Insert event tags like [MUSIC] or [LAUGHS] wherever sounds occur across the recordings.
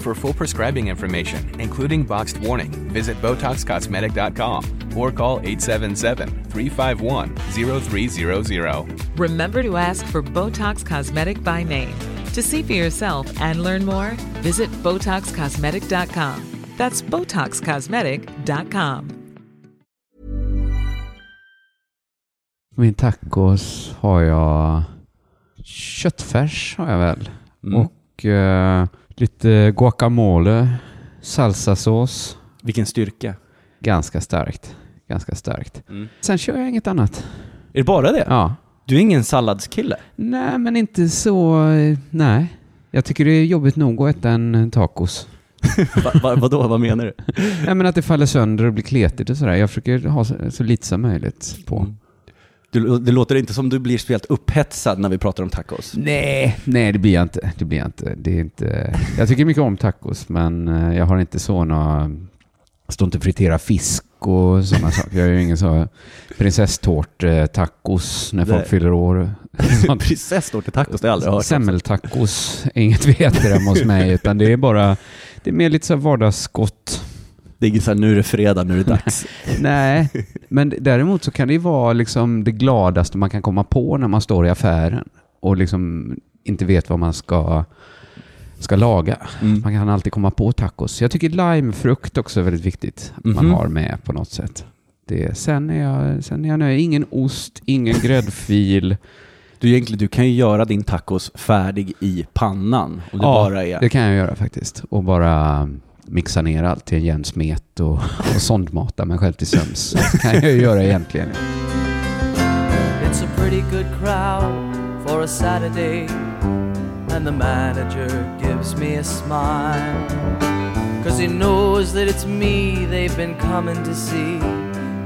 For full prescribing information, including boxed warning, visit BotoxCosmetic.com or call 877-351-0300. Remember to ask for Botox Cosmetic by name. To see for yourself and learn more, visit BotoxCosmetic.com. That's BotoxCosmetic.com. Min tacos har jag köttfärs har jag väl. Mm. Och eh, lite guacamole, salsasås. Vilken styrka. Ganska starkt. Ganska starkt. Mm. Sen kör jag inget annat. Är det bara det? Ja. Du är ingen salladskille? Nej, men inte så... Nej. Jag tycker det är jobbigt nog att äta en tacos. [LAUGHS] Va, va, vadå, vad menar du? [LAUGHS] Nej, men att det faller sönder och blir kletigt och sådär. Jag försöker ha så, så lite som möjligt på. Mm. Du, det låter inte som du blir speciellt upphetsad när vi pratar om tacos. Nej, nej det blir jag inte. Det blir jag inte. Det är inte. Jag tycker mycket om tacos, men eh, jag har inte såna... Står inte och friterar fisk och sådana [LAUGHS] saker. Jag är ju ingen så prinsesstårt-tacos när folk Nej. fyller år. [LAUGHS] Sånt. Prinsesstårtetacos, det har jag aldrig hört. Semmeltacos är inget vi äter hemma hos mig, utan det är bara... Det är mer lite så vardagsgott. Det är inget såhär, nu är det fredag, nu är det dags. [LAUGHS] Nej, men däremot så kan det ju vara liksom det gladaste man kan komma på när man står i affären och liksom inte vet vad man ska, ska laga. Mm. Man kan alltid komma på tacos. Jag tycker limefrukt också är väldigt viktigt att man Mhm. har med på något sätt. Det, sen, är jag, sen är jag nöjd. Ingen ost, ingen gräddfil. Du, egentligen, du kan ju göra din tacos färdig i pannan. Om det Ja, bara är... det kan jag göra faktiskt. Och bara mixa ner allt till en jämn smet och, och sondmata mig själv till sömns. Det kan jag ju göra egentligen. It's a pretty good crowd for a Saturday, and the manager gives me a smile. Cause he knows that it's me they've been coming to see,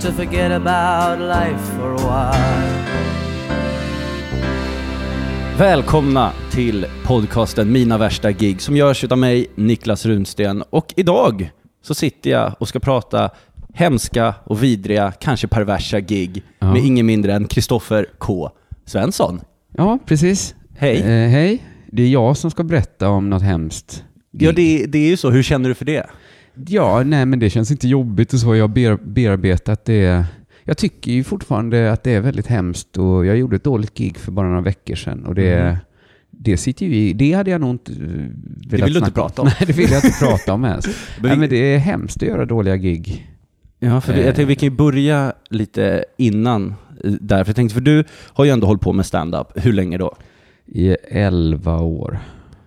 to forget about life for a while. Välkomna till podcasten Mina värsta gig som görs av mig, Niklas Runsten. Och idag så sitter jag och ska prata hemska och vidriga, kanske perversa gig Ja. med ingen mindre än Kristoffer K. Svensson. Ja, precis. Hej. Eh, hej. Det är jag som ska berätta om något hemskt. Ja, det, det är ju så. Hur känner du för det? Ja, nej men det känns inte jobbigt och så. Jag har ber, bearbetat det. Jag tycker ju fortfarande att det är väldigt hemskt och jag gjorde ett dåligt gig för bara några veckor sedan och det, Mhm. det sitter ju i. Det hade jag nog inte eh, velat vill du inte prata om. [LAUGHS] Nej, det vill jag inte [LAUGHS] prata om ens. Men nej, men det är hemskt att göra dåliga gig. Ja, för vi, jag tänkte vi kan ju börja lite innan eh, där. För jag tänkte, för du har ju ändå hållit på med stand-up. Hur länge då? I elva år.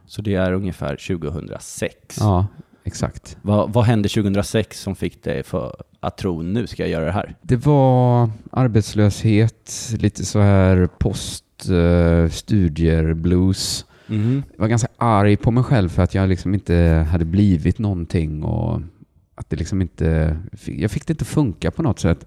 Så det är ungefär 2006. Ja, exakt. Vad, vad hände 2006 som fick dig för att tro nu ska jag göra det här? Det var arbetslöshet, lite så här post eh, blues. Mhm. Jag var ganska arg på mig själv för att jag liksom inte hade blivit någonting och att det liksom inte, jag fick det inte funka på något sätt.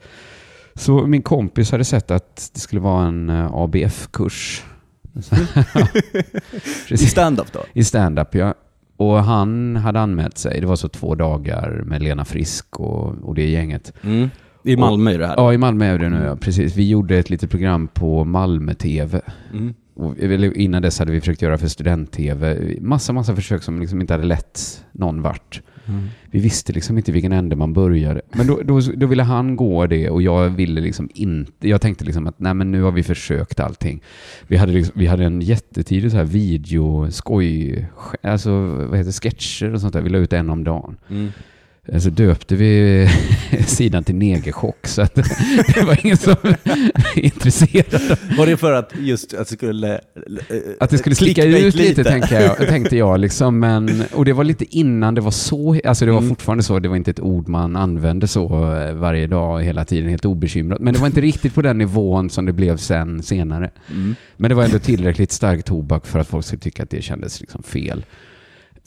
Så min kompis hade sett att det skulle vara en eh, ABF-kurs. [LAUGHS] I stand-up då? I stand-up, ja. Och han hade anmält sig. Det var så två dagar med Lena Frisk och, och det gänget. Mm. I Malmö är det här? Ja, i Malmö är det nu, ja. Precis. Vi gjorde ett litet program på Malmö-TV. Mm. Och, innan dess hade vi försökt göra för student-TV. Massa, massa försök som liksom inte hade lett någon vart. Mm. Vi visste liksom inte vilken ände man började. Men då, då, då ville han gå det och jag ville liksom inte. Jag tänkte liksom att nej men nu har vi försökt allting. Vi hade, liksom, vi hade en jättetidig så här video, skoj, alltså vad heter det, sketcher och sånt där. Vi la ut en om dagen. Mm eh, så döpte vi [LAUGHS] sidan till negerchock. Så att [LAUGHS] det var ingen som [LAUGHS] var intresserad. Var det för att just att det skulle... eh, Att det skulle sticka ut lite, tänkte jag, tänkte jag. Liksom, men, och det var lite innan det var så, alltså det var Mm. fortfarande så, det var inte ett ord man använde så eh, varje dag hela tiden, helt obekymrat. Men det var inte riktigt på den nivån som det blev sen senare. Mm. Men det var ändå tillräckligt stark tobak för att folk skulle tycka att det kändes liksom fel.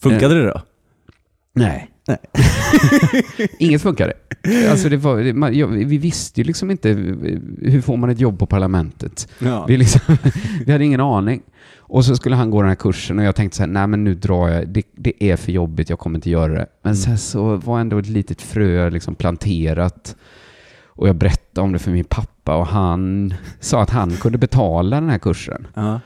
Funkade det då? Nej. [LAUGHS] Inget funkade. Alltså det var, det, man, jag, vi visste ju liksom inte hur får man ett jobb på parlamentet. Ja. Vi, liksom, [LAUGHS] vi hade ingen aning. Och så skulle han gå den här kursen och jag tänkte så här, nej men nu drar jag, det, det är för jobbigt, jag kommer inte göra det. Men sen så var ändå ett litet frö liksom planterat. Och jag berättade om det för min pappa och han sa att han kunde betala den här kursen. Ja.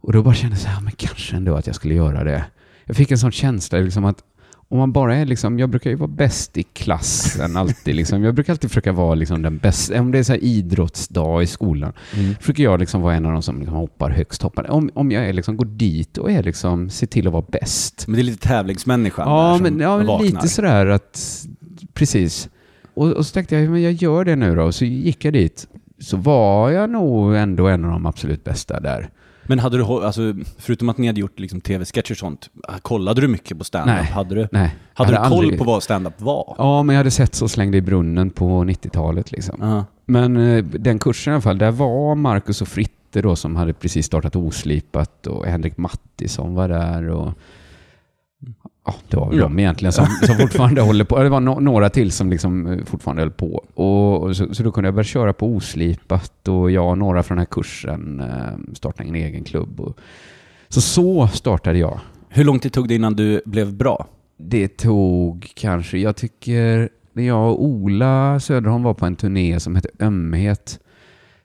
Och då bara kände jag så här, men kanske ändå att jag skulle göra det. Jag fick en sån känsla liksom att om man bara är liksom, jag brukar ju vara bäst i klassen alltid liksom. Jag brukar alltid försöka vara liksom den bästa, om det är så idrottsdag i skolan, Mm. försöker jag liksom vara en av de som liksom hoppar högst hoppar. Om, om jag är liksom, går dit och är liksom, ser till att vara bäst. Men det är lite tävlingsmänniskan där Ja, som men, ja, vaknar. lite sådär att, precis. Och, och så tänkte jag, men jag gör det nu då. Och så gick jag dit. Så var jag nog ändå en av de absolut bästa där. Men hade du, alltså, förutom att ni hade gjort liksom tv-sketcher och sånt, kollade du mycket på stand-up? Nej. Hade du, Nej. hade du jag koll aldrig- på vad stand-up var? Ja, men jag hade sett Så slängde i brunnen på 90-talet liksom. Ja. Men eh, den kursen i alla fall, där var Marcus och Fritte då som hade precis startat Oslipat och Henrik Mattisson var där och ja, det var väl Ja. de egentligen som, som fortfarande håller på. Det var no några till som liksom eh, fortfarande höll på. Och, och så, så då kunde jag börja köra på Oslipat och jag och några från den här kursen eh, startade en egen klubb. Och, så så startade jag. Hur lång tid tog det innan du blev bra? Det tog kanske, jag tycker, när jag och Ola Söderholm var på en turné som hette Ömhet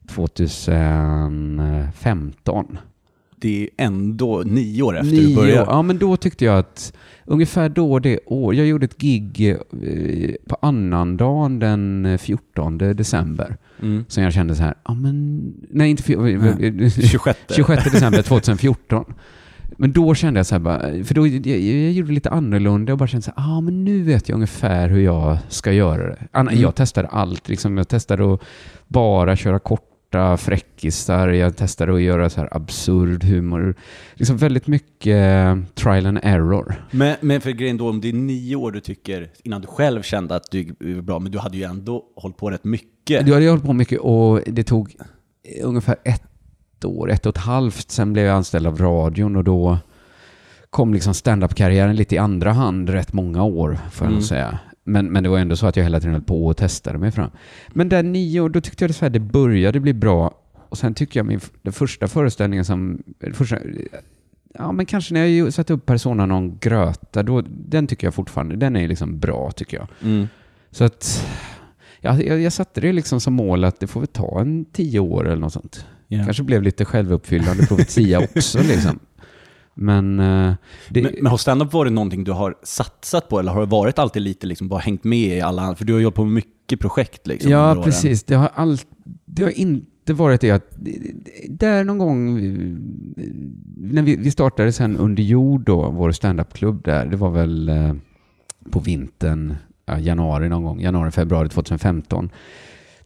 2015. Det är ändå nio år efter Nio du började. år, ja men då tyckte jag att ungefär då det år, jag gjorde ett gig eh, på annandagen den 14 december. Mm. Så jag kände så här, ja men, nej inte, fj- 26. 26 december 2014. Men då kände jag så här bara, för då jag, jag gjorde lite annorlunda och bara kände så här, ah, men nu vet jag ungefär hur jag ska göra det. Mm. Jag testade allt, liksom, jag testade att bara köra korta fräckisar, jag testade att göra så här absurd humor. Liksom väldigt mycket eh, trial and error. Men, men för grejen då, om det är nio år du tycker, innan du själv kände att du var bra, men du hade ju ändå hållit på rätt mycket. Du hade ju hållit på mycket och det tog ungefär ett år, ett och ett halvt, sen blev jag anställd av radion och då kom liksom stand-up-karriären lite i andra hand rätt många år, får jag Mm. nog säga. Men, men det var ändå så att jag hela tiden höll på och testade mig fram. Men där nio år, då tyckte jag det, så här, det började bli bra. Och sen tycker jag min, den första föreställningen som, första, ja men kanske när jag satte upp Persona non gröta, då, den tycker jag fortfarande, den är liksom bra tycker jag. Mm. Så att ja, jag, jag satte det liksom som mål att det får väl ta en tio år eller något sånt. Ja. Kanske blev lite självuppfyllande profetia också liksom. Men, eh, det, Men, men har stand-up varit någonting du har satsat på eller har det varit alltid lite liksom bara hängt med i alla? För du har hållit på mycket projekt liksom. ja, precis. Det har, all, det har inte varit det att där någon gång när vi, vi startade sen under jord då, vår standupklubb där, det var väl eh, på vintern, ja, januari någon gång, januari, februari 2015.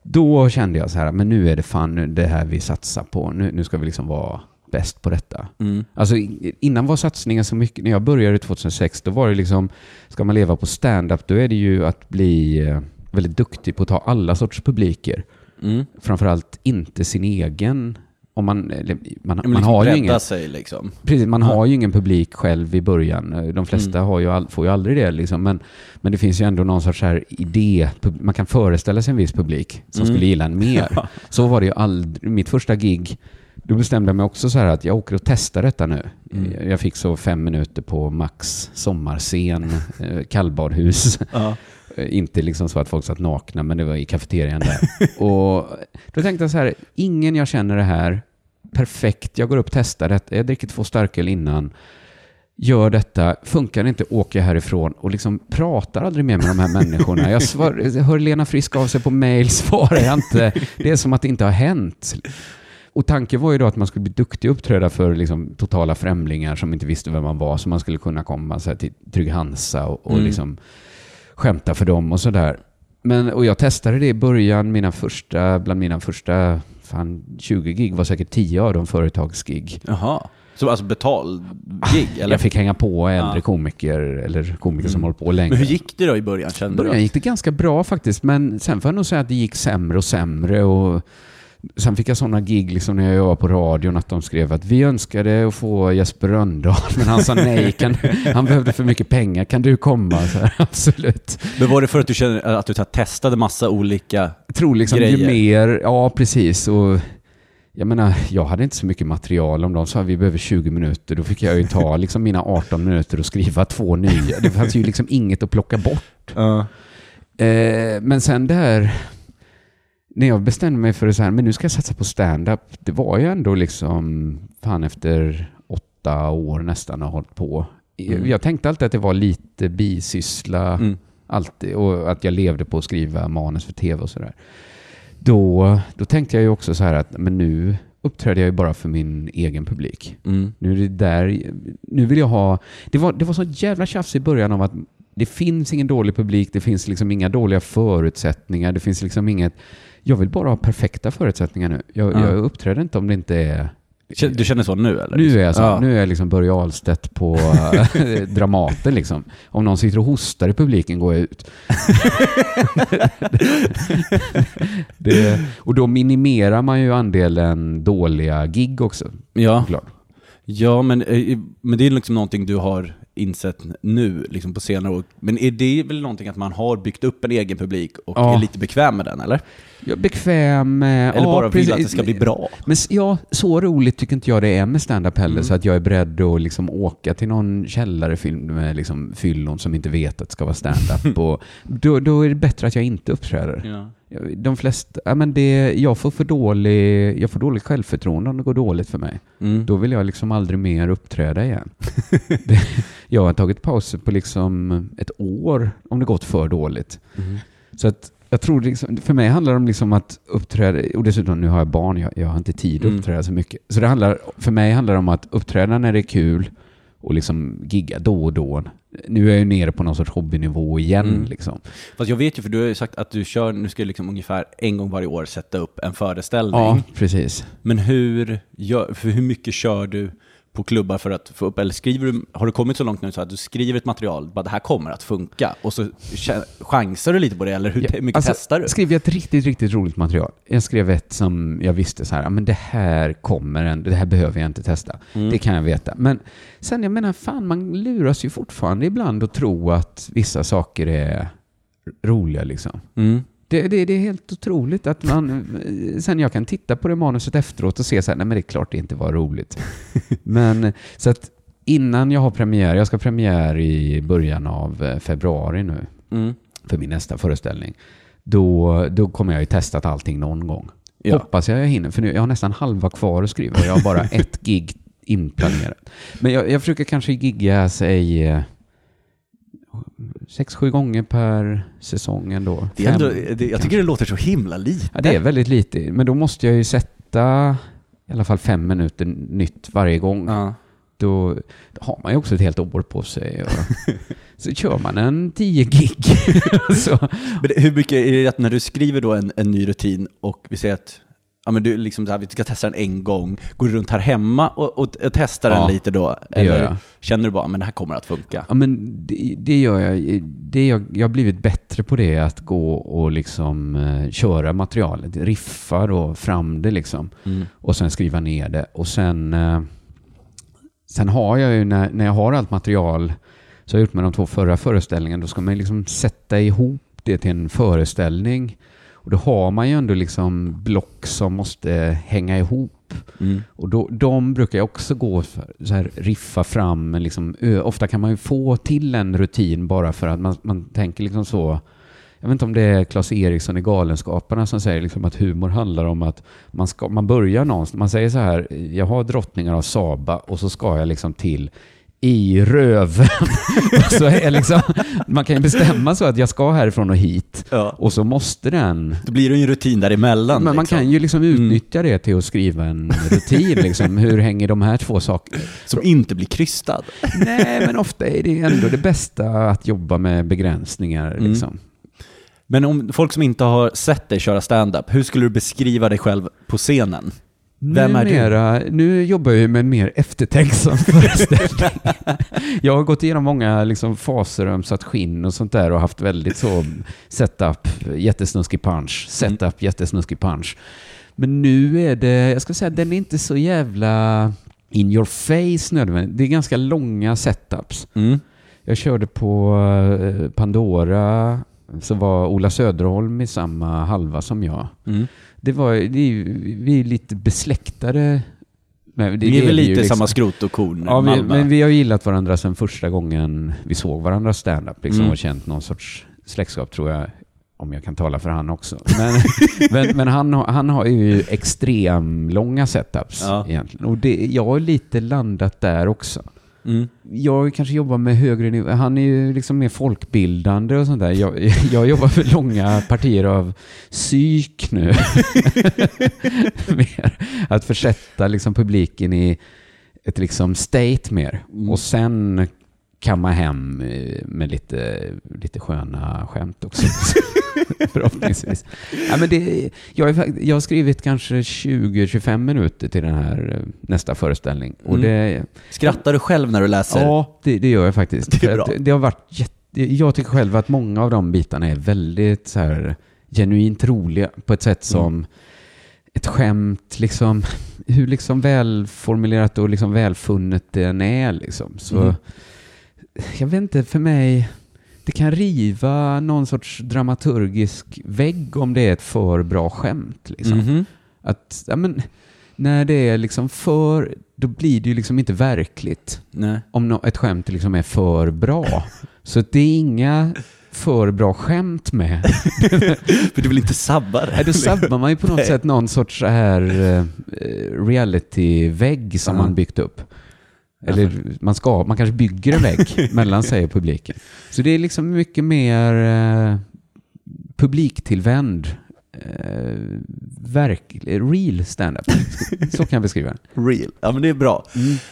Då kände jag så här, men nu är det fan det här vi satsar på. Nu, nu ska vi liksom vara bäst på detta. Mm. Alltså innan var satsningen så mycket, när jag började 2006, då var det liksom, ska man leva på stand-up, då är det ju att bli eh, väldigt duktig på att ta alla sorts publiker. Mm. Framförallt inte sin egen, om man, eller, man, Men man liksom har ju ingen, sig liksom. precis, man Ja. har ju ingen publik själv i början. De flesta Mm. har ju all, får ju aldrig det liksom, men, men det finns ju ändå någon sorts här idé, man kan föreställa sig en viss publik som Mm. skulle gilla en mer. [LAUGHS] Så var det ju aldrig, mitt första gig, då bestämde jag mig också så här att jag åker och testar detta nu. Mm. Jag fick så fem minuter på Max sommarscen, [LAUGHS] eh, kallbadhus. Ja. Eh, Inte liksom så att folk satt nakna, men det var i kafeterian där. [LAUGHS] och då tänkte jag så här, ingen jag känner det här, perfekt, jag går upp och testar detta, jag dricker två starköl innan, gör detta, funkar det inte, åker jag härifrån och liksom pratar aldrig mer med de här människorna. Jag, svar, jag [LAUGHS] hör Lena Frisk av sig på mail, svarar jag inte. Det är som att det inte har hänt. Och tanken var ju då att man skulle bli duktig och uppträda för liksom totala främlingar som inte visste vem man var, så man skulle kunna komma så här till Trygg Hansa och, och Mm. liksom skämta för dem och sådär. Men, och jag testade det i början, mina första, bland mina första fan, 20 gig var säkert 10 av dem företagsgig. Jaha. Så alltså betal-gig? Eller? Jag fick hänga på äldre Ja. komiker, eller komiker som Mm. hållit på länge. Men hur gick det då i början? I Kände du? början gick det ganska bra faktiskt, men sen får jag nog säga att det gick sämre och sämre. Och sen fick jag sådana gig liksom när jag jobbade på radion att de skrev att vi önskade att få Jesper Rönndahl, men han sa nej. Kan, [LAUGHS] han behövde för mycket pengar. Kan du komma? Här, [LAUGHS] absolut. Men var det för att du kände att du testade massa olika... Jag tror liksom ju Grejer. mer, ja precis. Och jag menar, jag hade inte så mycket material. Om de sa vi behöver 20 minuter, då fick jag ju ta liksom mina 18 minuter och skriva två nya. Det fanns ju liksom inget att plocka bort. Eh, men sen där, när jag bestämde mig för det så här, men nu ska jag satsa på stand-up. Det var ju ändå liksom, fan efter åtta år nästan har hållit på. Mm. Jag tänkte alltid att det var lite bisyssla, Mm. alltid, och att jag levde på att skriva manus för tv och sådär. Då, då tänkte jag ju också så här att, men nu uppträder jag ju bara för min egen publik. Mm. Nu är det där, nu vill jag ha, det var, det var så jävla tjafs i början om att det finns ingen dålig publik, det finns liksom inga dåliga förutsättningar, det finns liksom inget, jag vill bara ha perfekta förutsättningar nu. Jag, Ja. jag uppträder inte om det inte är Du känner så nu eller? nu är jag så. Ja. Nu är jag liksom Börje Ahlstedt på [LAUGHS] Dramaten liksom. Om någon sitter och hostar i publiken går jag ut. [LAUGHS] det, och då minimerar man ju andelen dåliga gig också. Ja. Klart. Ja, men, eh, men det är liksom någonting du har insett nu, liksom på senare år. Men är det väl någonting att man har byggt upp en egen publik och Ja. är lite bekväm med den, eller? Är bekväm med... Eller ja, bara vill precis. att det ska bli bra? Men ja, så roligt tycker inte jag det är med stand-up heller, Mm. så att jag är beredd att liksom åka till någon källarefilm med liksom fyllon som inte vet att det ska vara stand-up. [LAUGHS] och då, då är det bättre att jag inte uppträder. Ja. De flesta, ja, men det, jag får för dålig, jag får dåligt självförtroende om det går dåligt för mig. Mm. Då vill jag liksom aldrig mer uppträda igen. [LAUGHS] det, jag har tagit pauser på liksom ett år om det gått för dåligt. Mm. Så att jag tror liksom, för mig handlar det om liksom att uppträda, och dessutom nu har jag barn, jag, jag har inte tid att Mm. uppträda så mycket. Så det handlar, för mig handlar det om att uppträda när det är kul och liksom gigga då och då. Nu är jag ju nere på någon sorts hobbynivå igen Mm. liksom. Fast jag vet ju, för du har ju sagt att du kör, nu ska du liksom ungefär en gång varje år sätta upp en föreställning. Ja, precis. Men hur, för hur mycket kör du på klubbar för att få upp, eller skriver du, har du kommit så långt nu så att du skriver ett material, bara det här kommer att funka, och så ch- chansar du lite på det, eller hur te- mycket Alltså, testar du? Skrev jag ett riktigt, riktigt roligt material. Jag skrev ett som jag visste så här, ja men det här kommer en, det här behöver jag inte testa. Mm. Det kan jag veta. Men sen, jag menar, fan man luras ju fortfarande ibland att tro att vissa saker är roliga liksom. Mm. Det, det, det är helt otroligt att man... Sen jag kan titta på det manuset efteråt och se så här, nej men det är klart det inte var roligt. [LAUGHS] men så att innan jag har premiär, jag ska ha premiär i början av eh, februari nu Mm. för min nästa föreställning. Då, då kommer jag ju testat allting någon gång. Ja. Hoppas jag jag hinner, för nu, jag har nästan halva kvar att skriva. Jag har bara [LAUGHS] ett gig inplanerat. Men jag, jag försöker kanske gigga, säg, eh, sex, sju gånger per säsong ändå. Det är ändå, Fem, det, jag kanske. tycker det låter så himla lite. Ja, det är väldigt lite. Men då måste jag ju sätta i alla fall fem minuter nytt varje gång. Ja. Då, har man ju också ett helt år på sig. [LAUGHS] Så kör man en tio gig. [LAUGHS] så, Men hur mycket är det att när du skriver då en, en ny rutin och vi säger att ja, men du liksom så här, vi ska testa den en gång, går du runt här hemma och, och, och testar Ja, den lite då? Eller känner du bara, men det här kommer att funka? Ja, men det, det gör jag. Det jag, jag har blivit bättre på det, att gå och liksom eh, köra materialet, riffa då fram det liksom. Mm. Och sen skriva ner det. Och sen, eh, sen har jag ju, när, när jag har allt material, så har jag gjort med de två förra föreställningarna, då ska man liksom sätta ihop det till en föreställning. Och då har man ju ändå liksom block som måste hänga ihop. Mm. Och då, de brukar jag också gå för, så här, riffa fram. Liksom, ofta kan man ju få till en rutin bara för att man, man tänker liksom så. Jag vet inte om det är Claes Eriksson i Galenskaparna som säger liksom att humor handlar om att man, ska, man börjar någonstans. Man säger så här, jag har drottningar av Saba och så ska jag liksom till i röven. [LAUGHS] Så är liksom, man kan ju bestämma så att jag ska härifrån och hit. Ja. Och så måste den... Då blir det ju en rutin däremellan. Men man liksom. kan ju liksom utnyttja det till att skriva en rutin. Liksom. Hur hänger de här två sakerna? Som inte blir krystad. Nej, men ofta är det ändå det bästa att jobba med begränsningar. Mm. Liksom. Men om folk som inte har sett dig köra stand-up, hur skulle du beskriva dig själv på scenen? Numera, Nu jobbar jag ju med en mer eftertänksam [LAUGHS] föreställning. jag har gått igenom många liksom, faser och ömsat skinn och sånt där och haft väldigt så setup, jättesnuskig punch, setup, jättesnuskig punch. Men nu är det, jag ska säga, den är inte så jävla in your face nödvändigt. Det är ganska långa setups. Mm. Jag körde på eh, Pandora, så var Ola Söderholm i samma halva som jag. Mm. Det var, det är, ju- vi är lite besläktade. Men det, Vi är väl lite liksom. samma skrot och korn, Ja, vi, men vi har gillat varandra sedan första gången vi såg varandra stand-up liksom, Mm. och känt någon sorts släktskap tror jag, om jag kan tala för han också. Men, [LAUGHS] men, men han, han har ju extrem långa setups Ja. egentligen. Och det, jag har lite landat där också. Mm. Jag kanske jobbar med högre nivå. Han är ju liksom mer folkbildande och sånt där. Jag, [LAUGHS] jag jobbar för långa partier av psyk nu. [LAUGHS] mer. Att försätta liksom publiken i ett liksom state mer. Mm. Och sen kamma hem eh, med lite, lite sköna skämt också. [LAUGHS] [LAUGHS] Förhoppningsvis. Ja, men det, jag, är, jag har skrivit kanske 20-25 minuter till den här eh, nästa föreställning. Och Mm. det, Skrattar du själv när du läser? Ja, det, det gör jag faktiskt. [LAUGHS] Det är bra. att Det, har varit jätte, jag tycker själv att många av de bitarna är väldigt så här, genuint roliga på ett sätt Mm. som ett skämt, liksom, [LAUGHS] hur liksom välformulerat och liksom välfunnet den är. Liksom. Så, Mm. Jag vet inte, för mig, det kan riva någon sorts dramaturgisk vägg om det är ett för bra skämt. Liksom. Mhm. Att, ja, men, när det är liksom för, då blir det ju liksom inte verkligt Nej. om nå- ett skämt liksom är för bra. Så det är inga för bra skämt med. [LAUGHS] För du vill inte sabba det? Nej, Då sabbar man ju på något Nej. sätt någon sorts så här eh, reality-vägg som Ja. man byggt upp. Eller man, ska, man kanske bygger en vägg [LAUGHS] mellan sig och publiken. Så det är liksom mycket mer eh, publiktillvänd, eh, verk, real stand-up. Så kan jag beskriva det. [LAUGHS] Real. Ja men det är bra.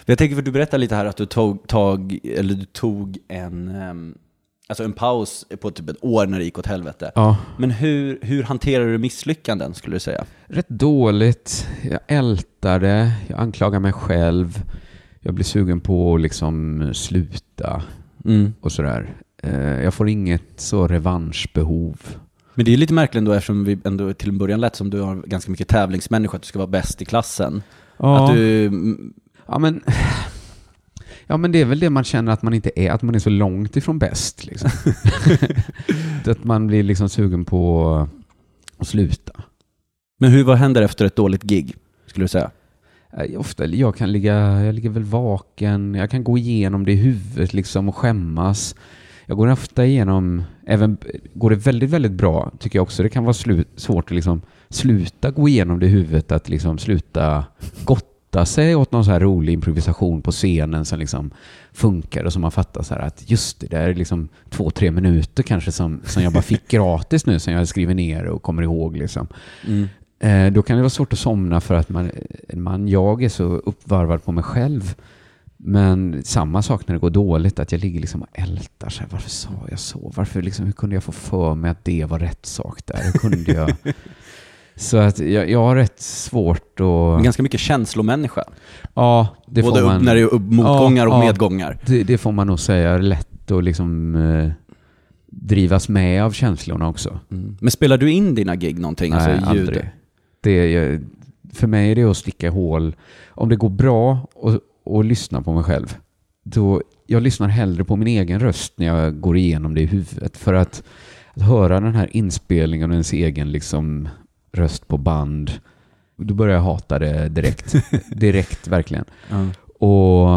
Jag tänker för du berättade lite här att du tog, tag, eller du tog en, ehm, alltså en paus på typ ett år när det gick åt helvete. Ja. Men hur, hur hanterar du misslyckanden skulle du säga? rätt dåligt. Jag ältar det, jag anklagar mig själv. Jag blir sugen på att liksom sluta och sådär. Eh, Jag får inget så revanschbehov. Men det är lite märkligt ändå eftersom vi ändå till en början lät som du har ganska mycket tävlingsmänniska, att du ska vara bäst i klassen. Ja. Att du, mm, Ja men, ja men det är väl det man känner att man inte är, att man är så långt ifrån bäst. Liksom. [LAUGHS] att man blir liksom sugen på att sluta. men hur, vad händer efter ett dåligt gig, skulle du säga? Eh, Ofta, jag kan ligga, jag ligger väl vaken, jag kan gå igenom det i huvudet liksom och skämmas. Jag går ofta igenom, även går det väldigt, väldigt bra, tycker jag också det kan vara slut, svårt att liksom sluta gå igenom det i huvudet, att liksom sluta gotta sig åt någon så här rolig improvisation på scenen som liksom funkar och som man fattar så här att just det, det är liksom två, tre minuter kanske som, som jag bara fick [LAUGHS] gratis nu, som jag skriver ner och kommer ihåg liksom. Eh, då kan det vara svårt att somna för att man, man, jag är så uppvarvad på mig själv. Men samma sak när det går dåligt, att jag ligger liksom och ältar. Så här, varför sa jag så? Varför liksom, hur kunde jag få för mig att det var rätt sak där? Hur kunde jag? [LAUGHS] Så att jag, jag har rätt svårt Men att... ganska mycket känslomänniska. Ja, det Både får man... upp, när det är motgångar Ja, och ja. medgångar. Det, det får man nog säga är lätt att liksom eh, drivas med av känslorna också. Men spelar du in dina gig någonting? Nej, alltså ljud? aldrig. Det är, för mig är det att sticka hål. Om det går bra och, och lyssna på mig själv, då jag lyssnar hellre på min egen röst när jag går igenom det i huvudet. För att, att höra den här inspelningen och ens egen liksom, röst på band, då börjar jag hata det direkt. [LAUGHS] direkt, verkligen. Ja. Och,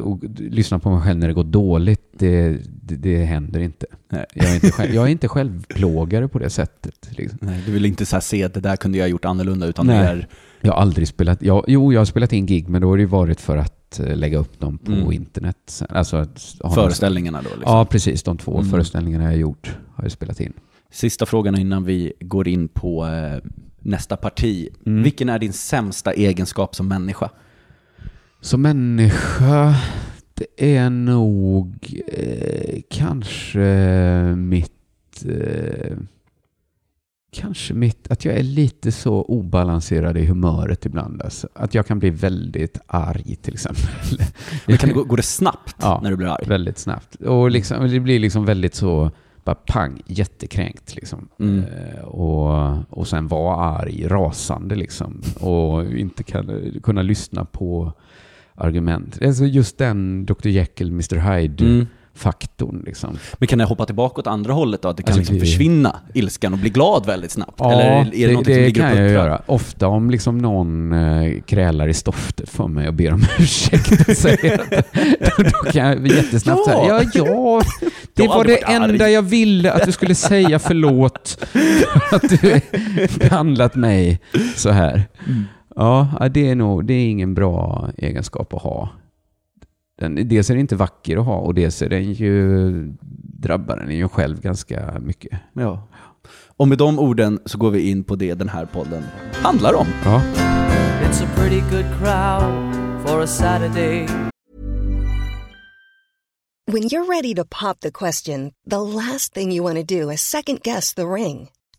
och, lyssna på mig själv när det går dåligt, det, det, det händer inte. Nej. Jag är inte, själv, jag är inte självplågare på det sättet. Liksom. Nej, du vill inte så se att det där kunde jag ha gjort annorlunda, utan Nej. det är... Jag har aldrig spelat, jag, jo jag har spelat in gig men då har det varit för att eh, lägga upp dem på Mm. internet. Alltså Föreställningarna då liksom. Ja, precis. De två Mm. föreställningarna jag gjort har jag spelat in. Sista frågan innan vi går in på eh, nästa parti. Mm. Vilken är din sämsta egenskap som människa? Som människa, det är nog eh, kanske mitt... Eh, kanske mitt... Att jag är lite så obalanserad i humöret ibland. Alltså. Att jag kan bli väldigt arg till exempel. [LAUGHS] Men kan det gå, går det snabbt Ja. när du blir arg? Väldigt snabbt. Och liksom, det blir liksom väldigt så, bara pang, jättekränkt liksom. Mm. Eh, och, och sen vara arg, rasande liksom. Och inte kan, kunna lyssna på argument. Alltså just den Dr. Jekyll, Mr. Hyde-faktorn Mm. liksom. Men kan det hoppa tillbaka åt andra hållet då? Att det kan Alltså, liksom det- försvinna, ilskan, och bli glad väldigt snabbt? Ja, Eller är det, det, det som ligger kan jag göra. Ofta om liksom någon eh, krälar i stoftet för mig och ber om [LAUGHS] ursäkt och säger att, då, då kan jag jättesnabbt Ja. säga ja, ja, [LAUGHS] det Jag var det varit arg." enda jag ville att du skulle säga förlåt för att du behandlat mig så här. Mm. Ja, det är nog, det är ingen bra egenskap att ha. Den, dels är den inte vacker att ha och dels är den ju, drabbar den ju själv ganska mycket. Ja. Och med de orden så går vi in på det den här podden handlar om. Ja. It's a pretty good crowd for a Saturday. When you're ready to pop the question, the last thing you want to do is second guess the ring.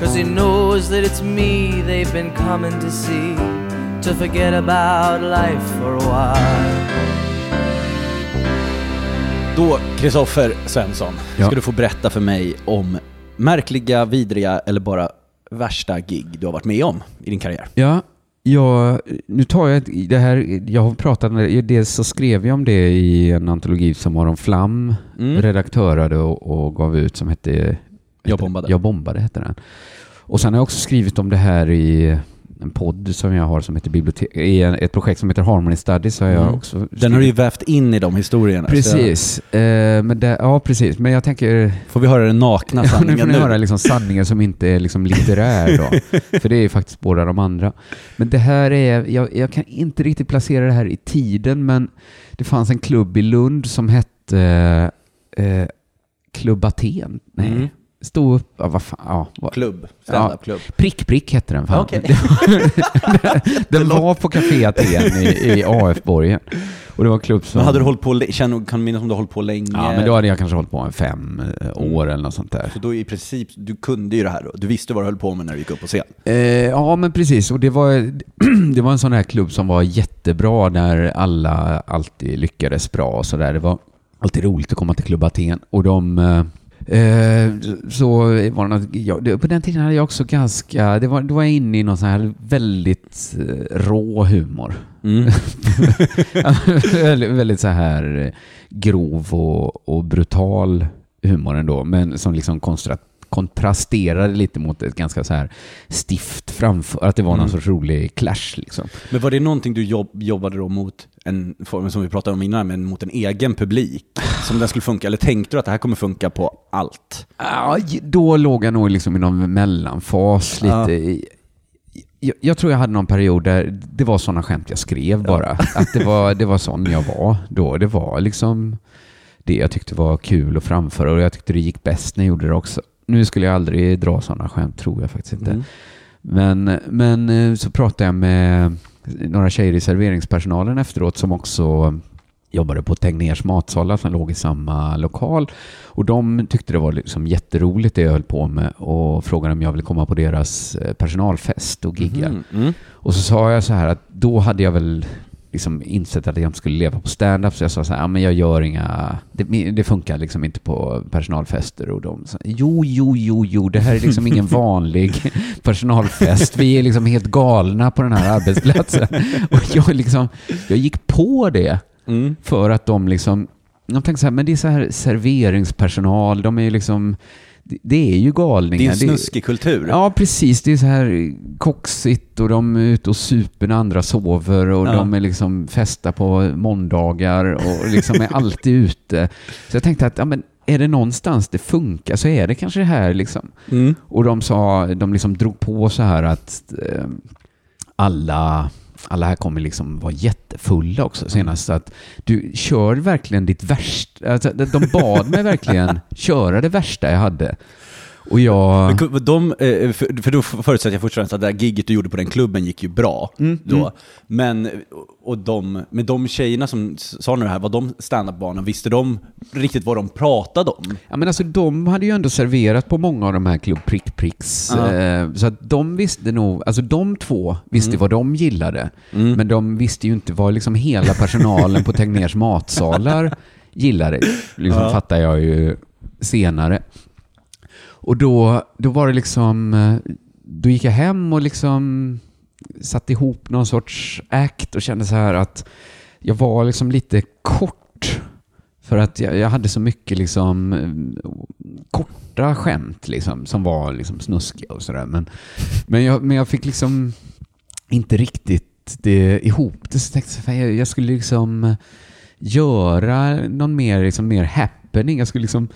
Cause he knows that it's me they've been coming to see. To forget about life for a while. Då, Kristoffer Svensson, Ja. ska du få berätta för mig om märkliga, vidriga eller bara värsta gig du har varit med om i din karriär. Ja, jag, nu tar jag det här, jag har pratat med, dels så skrev jag om det i en antologi som Aron Flam Mm. redaktörade och, och gav ut som hette Jag bombade. Jag bombade hette den. Och sen har jag också skrivit om det här i en podd som jag har som heter bibliotek, i ett projekt som heter Harmony Studies har jag Mm. också Den har du ju skrivit- vävt in i de historierna. Precis, eh, men det, ja precis, men jag tänker Får vi höra den nakna Ja, nu sanningen får ni höra liksom sanningen som inte är liksom litterär då. [LAUGHS] För det är ju faktiskt båda de andra. Men det här är, jag, jag kan inte riktigt placera det här i tiden, men det fanns en klubb i Lund som hette eh, Klubb Aten. Nej, Mm. Stod upp, ja, vad fan, ja. vad- Klubb, stand-up-klubb. Prick Prick hette den fan. Okej. [LAUGHS] den var på Café Aten i, i AF-borgen. Och det var klubb som... Men hade du hållit på, känner, kan du minnas om du hållit på länge? Ja, men då hade jag kanske hållit på en fem eh, år eller något sånt där. Så då i princip, du kunde ju det här då. Du visste vad du höll på med när du gick upp på scen. Eh, ja, men precis. Och det var, [CLEARS THROAT] det var en sån här klubb som var jättebra där alla alltid lyckades bra och sådär. Det var alltid roligt att komma till Klubb Aten. Och de... Eh, så var det något, ja, det, på den tiden hade jag också ganska... Det var, då var jag inne i någon sån här väldigt eh, rå humor. Mm. [LAUGHS] väldigt, väldigt så här eh, grov och, och brutal humor ändå, men som liksom konstrat, kontrasterade lite mot ett ganska så här stift framför, att det var någon Mm. sorts rolig clash liksom. Men var det någonting du jobb, jobbade då mot, en som vi pratade om innan, men mot en egen publik? Som den skulle funka? Eller tänkte du att det här kommer funka på allt? Ja, då låg jag nog liksom i någon mellanfas lite. Ja. i- Jag, jag tror jag hade någon period där det var sådana skämt jag skrev bara. Att det var, det var sån jag var då. Det var liksom det jag tyckte var kul att framföra och jag tyckte det gick bäst när jag gjorde det också. Nu skulle jag aldrig dra sådana skämt, tror jag faktiskt inte. Mm. Men, men eh, så pratade jag med några tjejer i serveringspersonalen efteråt som också jobbade på Tegnérs matsalar som låg i samma lokal. Och de tyckte det var liksom jätteroligt det jag höll på med och frågade om jag ville komma på deras eh, personalfest och gigga. Mhm, mm. Och så sa jag så här att då hade jag väl liksom insett att jag inte skulle leva på stand-up så jag sa så här, ja men jag gör inga, det, det funkar liksom inte på personalfester och de sa, jo, jo, jo, jo, det här är liksom ingen [LAUGHS] vanlig personalfest, vi är liksom helt galna på den här arbetsplatsen. [LAUGHS] Och jag liksom, jag gick på det Mm. för att de liksom, de tänkte så här, men det är så här serveringspersonal, de är ju liksom, det- är ju galningar. Det är en snuskig kultur. Ja, precis. Det är så här koxigt och de är ute och super när andra sover och Ja. de är liksom festa på måndagar och liksom är alltid ute. Så jag tänkte att ja, men är det någonstans det funkar så är det kanske det här liksom. Mm. Och de sa, de liksom drog på så här att eh, alla, alla här kommer liksom vara jättefulla också senast. Så att du kör verkligen ditt värsta. Alltså, de bad mig verkligen [LAUGHS] köra det värsta jag hade. Och jag... Men De, eh, för, för då förutsätter jag fortfarande att det där gigget du gjorde på den klubben gick ju bra Mm, då. mm. Men, och de, men de tjejerna som sa nu det här, var de standup-barnen, visste de riktigt vad de pratade om? Ja, men alltså, de hade ju ändå serverat på många av de här Club Prick Pricks. Ja. Eh, så att de visste nog, alltså de två visste Mm. vad de gillade. Mm. Men de visste ju inte vad liksom hela personalen på Tegnérs matsalar gillade. Liksom Ja. fattar jag ju senare. Och då, då var det liksom, eh, då gick jag hem och liksom satte ihop någon sorts act och kände så här att jag var liksom lite kort. För att jag, jag hade så mycket liksom eh, korta skämt liksom, som var liksom snuskiga och sådär. Men, men, jag, men jag fick liksom inte riktigt det ihop det. Så tänkte jag, jag, jag skulle liksom eh, göra någon mer, liksom, mer happening. Jag skulle liksom,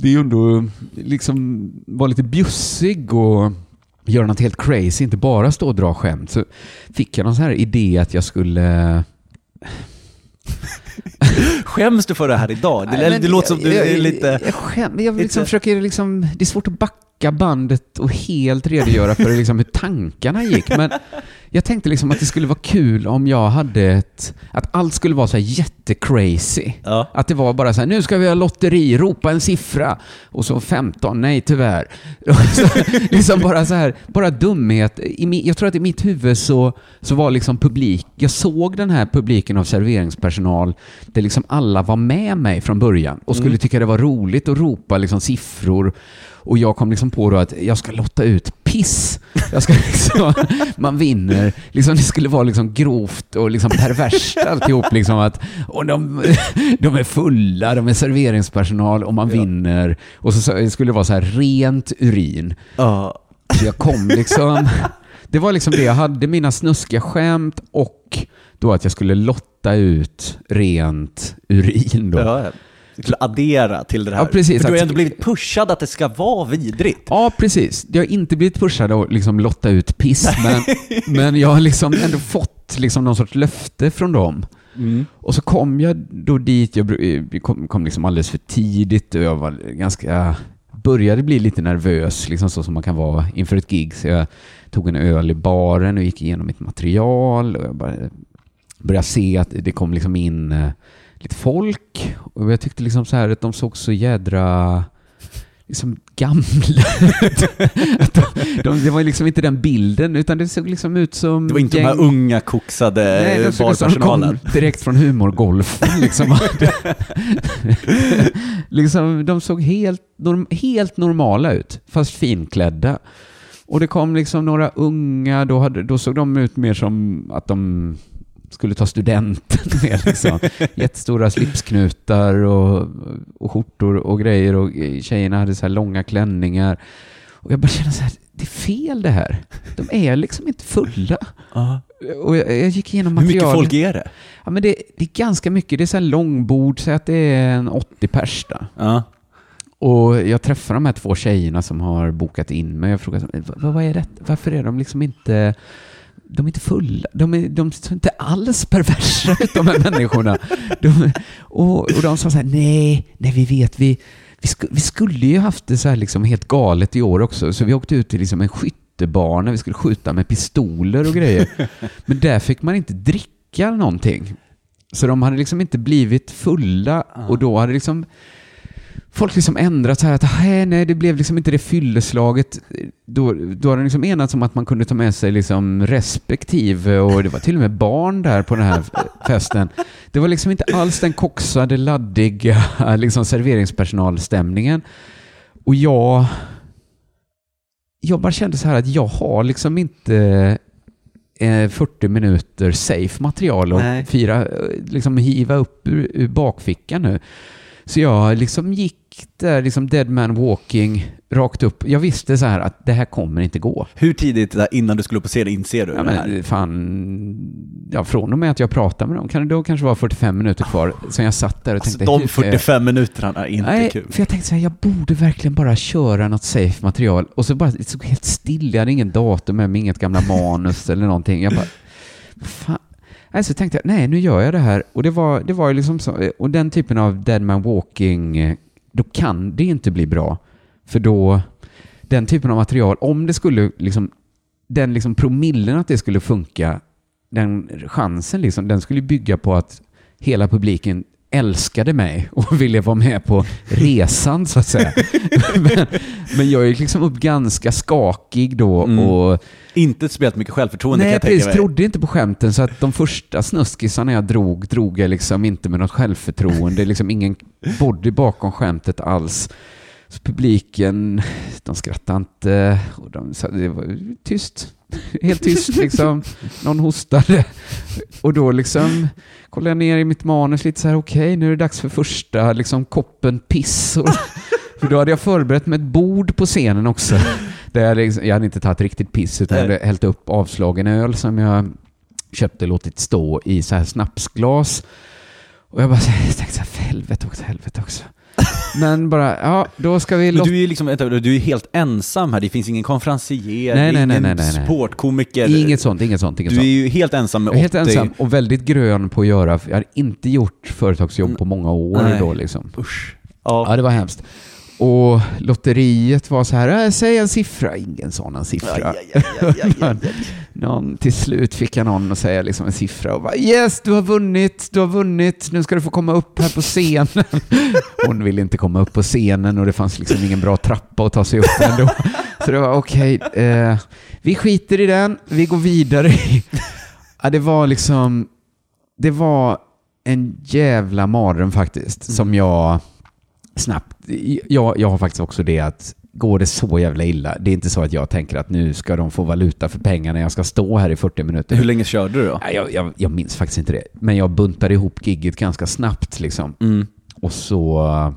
det är ju ändå liksom vara lite bjussig och göra något helt crazy, inte bara stå och dra skämt. Så fick jag någon sån här idé att jag skulle [LAUGHS] Skäms du för det här idag? Det, Nej, det låter som du jag- är jag- lite... Jag, skäm, jag liksom försöker liksom, det är svårt att backa bandet och helt redogöra för liksom hur tankarna gick. Men jag tänkte liksom att det skulle vara kul om jag hade ett, att allt skulle vara så här jättecrazy. Ja. Att det var bara så här, nu ska vi ha lotteri, ropa en siffra. Och så 15, nej tyvärr. [LAUGHS] Så, liksom bara så här, bara dumhet. Jag tror att i mitt huvud så, så var liksom publik, jag såg den här publiken av serveringspersonal där liksom alla var med mig från början och skulle Mm. tycka det var roligt att ropa liksom siffror. Och jag kom liksom på då att jag ska lotta ut piss. Jag ska liksom, [LAUGHS] man vinner. Liksom, det skulle vara liksom grovt och liksom perverst alltihop. Liksom att, och de, [LAUGHS] de är fulla, de är serveringspersonal och man Ja. vinner. Och så, så skulle det vara så här rent urin. Ja. Så jag kom liksom... Det var liksom det jag hade, mina snuskiga skämt och då att jag skulle lotta ut rent urin då. Ja, du skulle addera till det här. Ja, precis. För du har Att- ändå blivit pushad att det ska vara vidrigt. Ja, precis. Jag har inte blivit pushad att liksom lotta ut piss, men, men jag har liksom ändå fått liksom någon sorts löfte från dem. Mm. Och så kom jag då dit, jag br- jag kom, kom liksom alldeles för tidigt och jag var ganska, började bli lite nervös, liksom så som man kan vara inför ett gig. Så jag tog en öl i baren och gick igenom mitt material och jag började se att det kom liksom in eh, lite folk och jag tyckte liksom så här att de såg så jädra liksom gamla [LAUGHS] de, de, Det var liksom inte den bilden utan det såg liksom ut som Det var inte de gäng- här unga koksade Nej, de som de barpersonalen. kom direkt från humorgolfen. [LAUGHS] Liksom. [LAUGHS] liksom, de såg helt, norm, helt normala ut, fast finklädda. Och det kom liksom några unga, då, hade, då såg de ut mer som att de skulle ta studenten [LAUGHS] med. Liksom. Jättestora slipsknutar och, och skjortor och grejer och tjejerna hade så här långa klänningar. Och jag bara kände så här, det är fel det här. De är liksom inte fulla. Och jag, jag gick igenom Hur mycket materialet. folk är det? Ja, men det, det är ganska mycket. Det är så här långbord, så att det är en 80 pers. Ja. Och jag träffar de här två tjejerna som har bokat in mig. Jag frågar, vad, vad är det? Varför är de liksom inte... De är inte fulla. De är, de är inte alls perversa, de här människorna. De, och, och de sa så här, nej, nej vi vet, vi, vi, sku, vi skulle ju haft det så här liksom helt galet i år också. Så vi åkte ut till liksom en skyttebana, vi skulle skjuta med pistoler och grejer. Men där fick man inte dricka någonting. Så de hade liksom inte blivit fulla och då hade liksom folk liksom ändrat så här att "Nej, nej, det blev liksom inte det fylleslaget. Då, då har de liksom enats om att man kunde ta med sig liksom respektive och det var till och med barn där på den här festen. Det var liksom inte alls den koksade, laddiga liksom serveringspersonalstämningen. Och jag, jag bara kände så här att jag har liksom inte eh, 40 minuter safe material och fira, eh, liksom hiva upp ur, ur bakfickan nu. Så jag liksom gick där, liksom dead man walking, rakt upp. Jag visste så här att det här kommer inte gå. Hur tidigt där innan du skulle upp på scen inser du Ja, det här? men fan, ja, från och med att jag pratade med dem, kan det då kanske vara 45 minuter kvar, sen jag satt där och Alltså, tänkte... de hur ska jag- 45 minuterna är inte Nej, kul. för jag tänkte så här, jag borde verkligen bara köra något safe material. Och så bara, det helt still, jag hade ingen datum med mig, inget gamla manus eller någonting. Jag bara, fan. Nej, så tänkte jag, nej, nu gör jag det här. Och det var, det var ju liksom så, och den typen av dead man walking, eh, då kan det inte bli bra. För då, den typen av material, om det skulle liksom, den liksom promillen att det skulle funka, den chansen liksom, den skulle bygga på att hela publiken älskade mig och [LAUGHS] ville vara med på resan så att säga. [LAUGHS] men, men jag gick liksom upp ganska skakig då Mm. och Inte speciellt mycket självförtroende kan Nej, jag tänka mig. Trodde inte på skämten så att de första snuskisarna jag drog, drog jag liksom inte med något självförtroende. liksom ingen body bakom skämtet alls. Så publiken, de skrattade inte och de det var tyst. [LAUGHS] Helt tyst liksom. Någon hostade. Och då liksom kollade jag ner i mitt manus lite så här, okej, nu är det dags för första liksom koppen piss. Och, [LAUGHS] för då hade jag förberett med ett bord på scenen också. Där jag, liksom, jag hade inte tagit riktigt piss utan jag hade hällt upp avslagen öl som jag köpte och låtit stå i så här snapsglas. Och jag bara så här, jag tänkte så här, för helvete också, helvete också. [LAUGHS] Men bara, ja, då ska vi Men du är ju liksom, du är helt ensam här, det finns ingen konferencier, Nej, nej, ingen nej, nej. sportkomiker. Inget sånt, inget sånt, inget Du är sånt. ju helt ensam med Jag är helt 80. ensam och väldigt grön på att göra. Jag hade inte gjort företagsjobb på många år då liksom. Usch. Ja, Ja. det var hemskt. Och lotteriet var så här, äh, säg en siffra, ingen sån siffra. [LAUGHS] Men någon, till slut fick jag någon att säga liksom en siffra och bara yes, du har vunnit, du har vunnit, nu ska du få komma upp här på scenen. [LAUGHS] Hon ville inte komma upp på scenen och det fanns liksom ingen bra trappa att ta sig upp ändå. Så det var okej, eh, vi skiter i den, vi går vidare. [LAUGHS] Ja, det var liksom, det var en jävla mardröm faktiskt, som jag snabbt... Jag, jag har faktiskt också det att går det så jävla illa, det är inte så att jag tänker att nu ska de få valuta för pengarna, jag ska stå här i 40 minuter. Hur länge körde du då? Jag, jag, jag minns faktiskt inte det, men jag buntade ihop gigget ganska snabbt liksom. Mm. Och så uh,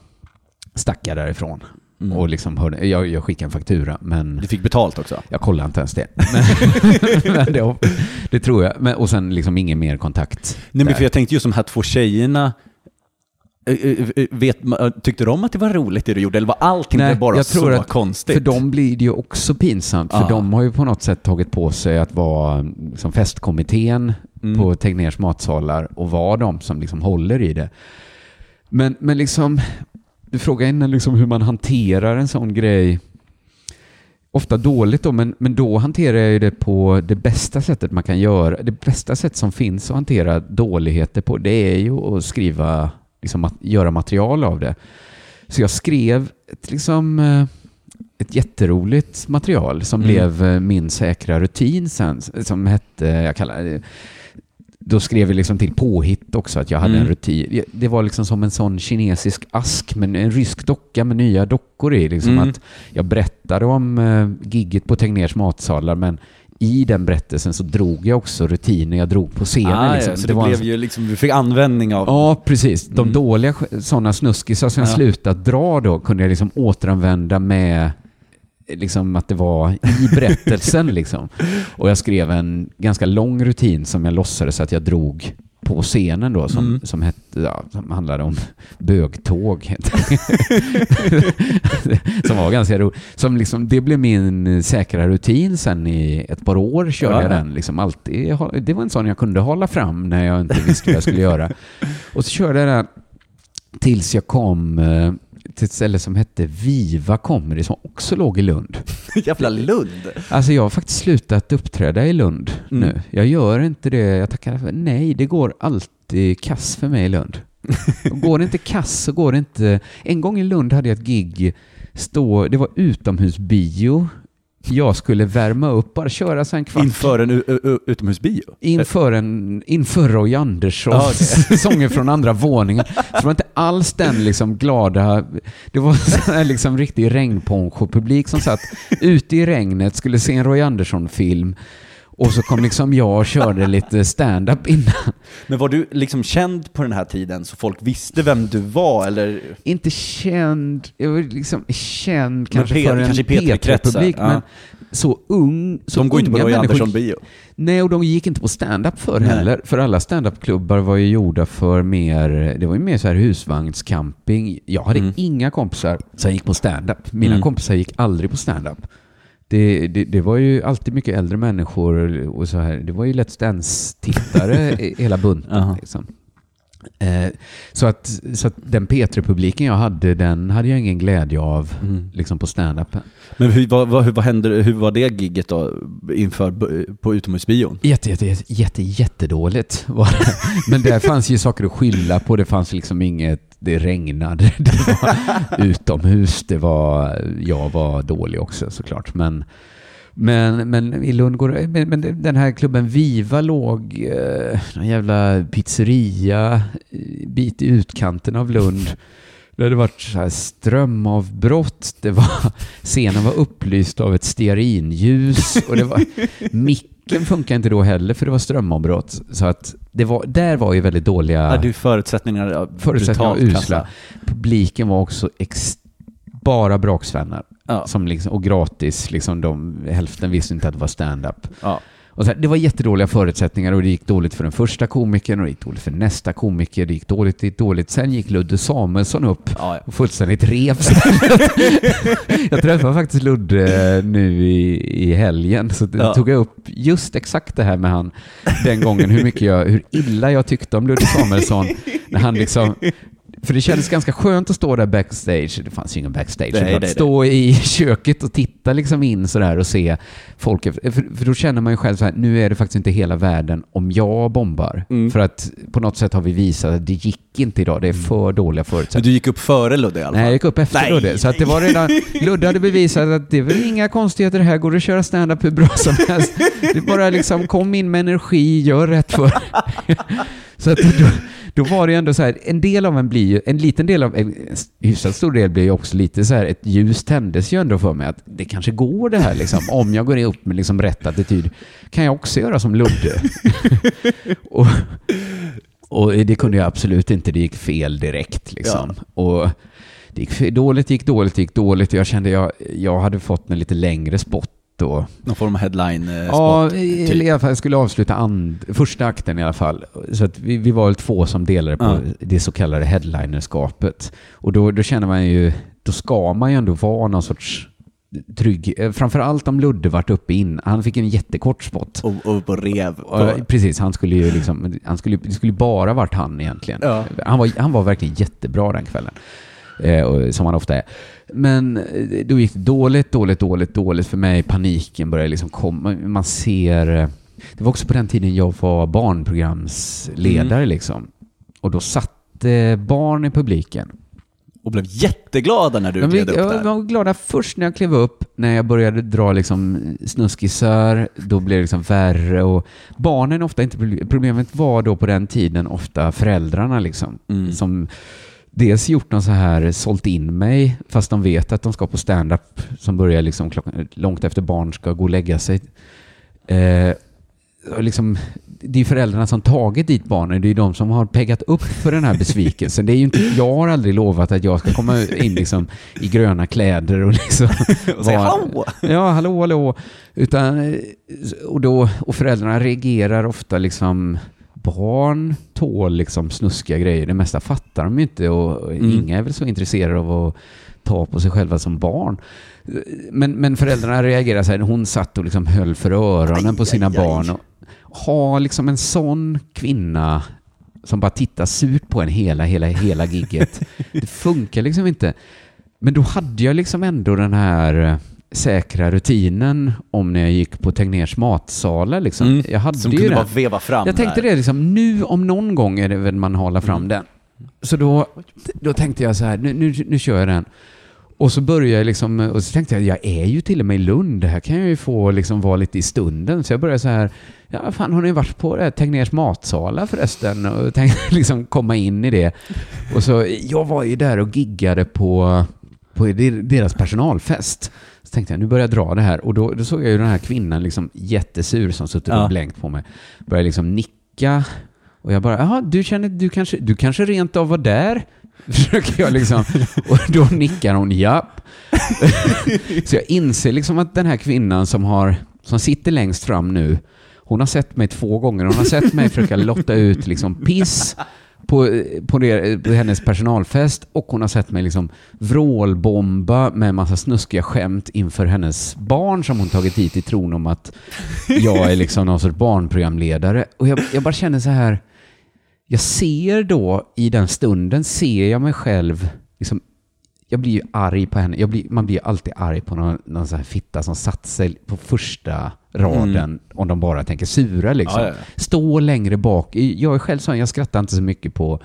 stack jag därifrån. Mm. Och liksom hörde, jag, jag skickade en faktura, men Du fick betalt också? jag kollade inte ens det. [LAUGHS] [LAUGHS] Men, det, det tror jag. Men, och sen liksom ingen mer kontakt. Nej men för jag tänkte just de här två tjejerna, eh, eh, eh, vet, ma- tyckte de att det var roligt det du gjorde, eller var allting Nej, bara så att konstigt? För dem blir det ju också pinsamt, för Ja. de har ju på något sätt tagit på sig att vara som festkommittén Mm. på Tegnérs matsalar och vara de som liksom håller i det. Men, men liksom, du frågar innan liksom hur man hanterar en sån grej. Ofta dåligt då, men, men då hanterar jag ju det på det bästa sättet man kan göra. Det bästa sätt som finns att hantera dåligheter på, det är ju att skriva, liksom att göra material av det. Så jag skrev ett, liksom, eh, ett jätteroligt material som Mm. blev eh, min säkra rutin sen, som hette, jag kallar det, då skrev vi liksom till påhitt också att jag hade Mm. en rutin. Det var liksom som en sån kinesisk ask, men en rysk docka med nya dockor i. Liksom Mm. att jag berättade om eh, gigget på Tegnérs matsalar, men i den berättelsen så drog jag också rutiner jag drog på scenen. Ah, liksom. ja, så det, en- blev ju liksom, du fick användning av... Ja, precis. De Mm. dåliga sådana snuskisar som jag Ja. slutat dra då kunde jag liksom återanvända med liksom att det var i berättelsen [LAUGHS] liksom. Och jag skrev en ganska lång rutin som jag låtsades att jag drog på scenen då som, Mm. som, hette, ja, som handlade om bögtåg. [LAUGHS] som var ganska roligt. Som liksom, det blev min säkra rutin sen i ett par år körde Ja, jag ja. den. Liksom alltid, det var en sån jag kunde hålla fram när jag inte visste vad jag skulle göra. [LAUGHS] Och så körde jag den tills jag kom eh, till ett ställe som hette Viva Comedy som också låg i Lund. [LAUGHS] Jävla Lund! Alltså jag har faktiskt slutat uppträda i Lund Mm. nu. Jag gör inte det. Jag tackar för nej. Det går alltid kass för mig i Lund. [LAUGHS] Går det inte kass så går det inte... En gång i Lund hade jag ett gig. Stå, det var utomhusbio. Jag skulle värma upp, bara köra så en kvart. Inför en utomhusbio? Inför, en, inför Roy Anderssons Ja, [LAUGHS] sånger från andra våningen. Så det var inte alls den liksom glada... Det var här liksom riktig regnponcho-publik som satt ute i regnet, skulle se en Roy Andersson-film och så kom liksom jag och körde lite stand-up innan. Men var du liksom känd på den här tiden så folk visste vem du var eller? Inte känd, jag var liksom känd kanske P- för en kanske i P3-kretsar, P3-publik, ja. men så ung, så De går inte på unga Roy Andersson-bio. Nej, och de gick inte på stand-up för Nej. heller. För alla stand-up-klubbar var ju gjorda för mer, det var ju mer så här husvagnscamping. Jag hade Mm. inga kompisar som gick på stand-up. Mina Mm. kompisar gick aldrig på stand-up. Det, det, det var ju alltid mycket äldre människor och så här. Det var ju Let's Dance-tittare [LAUGHS] hela bunten. Jaha. Liksom. Eh, så, att, så att den P3-publiken jag hade, den hade jag ingen glädje av Mm. liksom på stand-upen. Men hur, vad, vad, hur, vad hände, hur var det gigget då inför, på utomhusbion? Jätte, jätte, jätte, jätte, jättedåligt var det. [LAUGHS] Men där fanns ju saker att skylla på. Det fanns liksom inget, det regnade, [LAUGHS] det var utomhus, det var, jag var dålig också såklart. Men, men, men i Lund går men, men den här klubben Viva låg, eh, någon jävla pizzeria, eh, bit i utkanten av Lund. Det hade varit så här strömavbrott, det var, scenen var upplyst av ett stearinljus och det var, micken funkar inte då heller för det var strömavbrott. Så att det var, där var ju väldigt dåliga Ja. du förutsättningar ja, förutsättningar brutalt usla. kassa. Publiken var också ex, bara braksvänner. Ja. Som liksom, och gratis, liksom de, hälften visste inte att det var stand-up. Ja. Och så här, det var jättedåliga förutsättningar och det gick dåligt för den första komikern och det gick dåligt för nästa komiker. Det gick dåligt, det gick dåligt. Sen gick Ludde Samuelsson upp Ja, ja. och fullständigt rev. [LAUGHS] Jag träffade faktiskt Ludde nu i, i helgen, så Ja. tog jag upp just exakt det här med han den gången, hur mycket jag, hur illa jag tyckte om Ludde Samuelsson när han liksom för det kändes ganska skönt att stå där backstage. Det fanns ju ingen backstage. Nej, nej. stå i [LAUGHS] köket och titta liksom in sådär och se folk. För, för då känner man ju själv så här, nu är det faktiskt inte hela världen om jag bombar. Mm. För att på något sätt har vi visat att det gick inte idag. Det är för dåliga Men förutsättningar. du gick upp före Ludde i alla fall? Nej, jag gick upp efter Nej. Ludde. Så att det var [LAUGHS] redan, Ludde hade bevisat att det är väl inga konstigheter här, går det att köra stand-up hur bra som helst. Det är bara liksom, kom in med energi, gör rätt för [LAUGHS] Så att då, då var det ju ändå så här, en del av en blir ju, en liten del av, en hyfsat stor del blir ju också lite så här, ett ljus tändes ju ändå för mig att det kanske går det här liksom, om jag går upp med liksom rätt attityd, kan jag också göra som Ludde. [LAUGHS] och, och det kunde jag absolut inte, det gick fel direkt liksom. Och det gick dåligt, gick dåligt, gick dåligt. Jag kände jag, jag hade fått en lite längre spot då. Någon form av headline eh, Ja, spot, i, typ. i alla fall, jag skulle avsluta and, första akten i alla fall. Så att vi, vi var väl två som delade på Ja. det så kallade headlinerskapet. Och då, då känner man ju, då ska man ju ändå vara någon sorts trygg, eh, framförallt om Ludde varit uppe in. Han fick en jättekort spot. Och, och på rev. Ja, precis, han skulle ju liksom, han skulle, det skulle bara varit han egentligen. Ja. Han, var, han var verkligen jättebra den kvällen. Eh, som han ofta är. Men eh, då gick det dåligt, dåligt, dåligt, dåligt för mig. Paniken började liksom komma. Man ser... eh, Det var också på den tiden jag var barnprogramsledare Mm. liksom. Och då satt eh, barn i publiken. Och blev jätteglada när du Jag gled upp jag där. var glada först när jag klev upp, när jag började dra liksom snuskisar, då blev det liksom värre och barnen ofta inte, problemet var då på den tiden ofta föräldrarna liksom, Mm. som dels gjort någon så här, sålt in mig, fast de vet att de ska på stand-up som börjar liksom klockan, långt efter barn ska gå och lägga sig. Eh, liksom, det är föräldrarna som tagit dit barnen, det är de som har peggat upp för den här besvikelsen. Det är inte, jag har aldrig lovat att jag ska komma in liksom i gröna kläder och liksom... [LAUGHS] Och säga hallå! Ja, hallå, hallå. Utan, eh, och, då, och föräldrarna reagerar ofta liksom... Barn tål liksom snuskiga grejer. Det mesta fattar de inte och Mm. inga är väl så intresserade av att ta på sig själva som barn. Men, men föräldrarna reagerar så här, hon satt och liksom höll för öronen på sina barn. Och ha liksom en sån kvinna som bara tittar surt på en hela, hela, hela gigget. Det funkar liksom inte. Men då hade jag liksom ändå den här säkra rutinen om när jag gick på Tegnérs matsalar. Liksom. Mm. Jag hade Som ju kunde den. bara veva fram Jag tänkte där. det liksom, nu om någon gång är det väl man halar fram den. Så då, då tänkte jag så här, nu, nu, nu kör jag den. Och så började jag liksom, och så tänkte jag, jag är ju till och med i Lund, här kan jag ju få liksom vara lite i stunden. Så jag började så här, ja fan har ni varit på det här Tegnérs matsalar förresten? Och tänkte [LAUGHS] liksom komma in i det. Och så, jag var ju där och giggade på, på deras personalfest. Så tänkte jag, nu börjar jag dra det här. Och då, då såg jag ju den här kvinnan liksom jättesur som suttit Ja. och blänkt på mig. Började liksom nicka. Och jag bara, jaha, du känner, du kanske, du kanske rent av var där? [LAUGHS] Försöker jag liksom. Och då nickar hon, japp. [LAUGHS] Så jag inser liksom att den här kvinnan som har, som sitter längst fram nu, hon har sett mig två gånger. Hon har sett mig försöka lotta ut liksom piss på, på, det, på hennes personalfest och hon har sett mig liksom vrålbomba med massa snuskiga skämt inför hennes barn som hon tagit hit i tron om att jag är liksom någon sorts barnprogramledare. Och jag, jag bara känner så här, jag ser då i den stunden, ser jag mig själv, liksom, jag blir ju arg på henne. Jag blir, man blir ju alltid arg på någon, någon sån här fitta som satt sig på första raden om de bara tänker sura liksom. Mm. Ja, ja. Stå längre bak. Jag är själv sån, jag skrattar inte så mycket på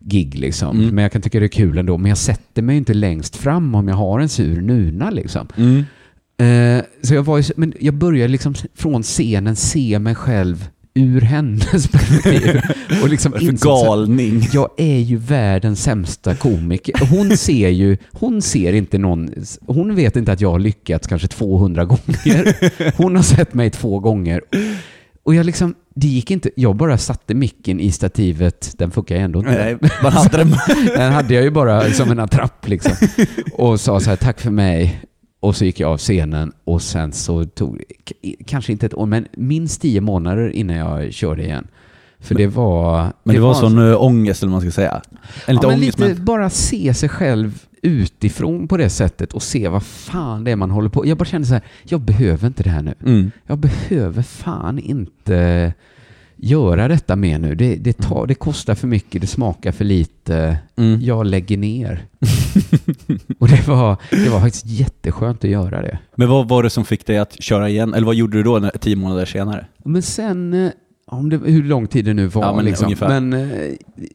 gig liksom. Mm. Men jag kan tycka det är kul ändå. Men jag sätter mig inte längst fram om jag har en sur nuna liksom. Mm. Eh, så jag, var men jag började liksom från scenen se mig själv ur hennes [LAUGHS] perspektiv. Och liksom Vad galning? jag är ju världens sämsta komiker. Hon ser ju, hon ser inte någon, hon vet inte att jag har lyckats kanske 200 gånger. [LAUGHS] Hon har sett mig två gånger. Och jag liksom, det gick inte, jag bara satte micken i stativet, den funkar ju ändå inte. Nej, man hade den. [LAUGHS] Den hade jag ju bara som en attrapp liksom. Och sa så här, tack för mig. Och så gick jag av scenen och sen så tog det kanske inte ett år, men minst tio månader innan jag körde igen. För det var... Men det var en sån uh, ångest eller vad man ska säga. En lite ja, men ångest lite men... bara se sig själv utifrån på det sättet och se vad fan det är man håller på. Jag bara kände så här, jag behöver inte det här nu. Mm. Jag behöver fan inte göra detta mer nu. Det, det, tar, det kostar för mycket, det smakar för lite. Mm. Jag lägger ner. [LAUGHS] och det var, det var faktiskt jätteskönt att göra det. Men vad var det som fick dig att köra igen? Eller vad gjorde du då när, tio månader senare? Men sen, eh, om det, hur lång tid det nu var, Ja, men liksom. men eh,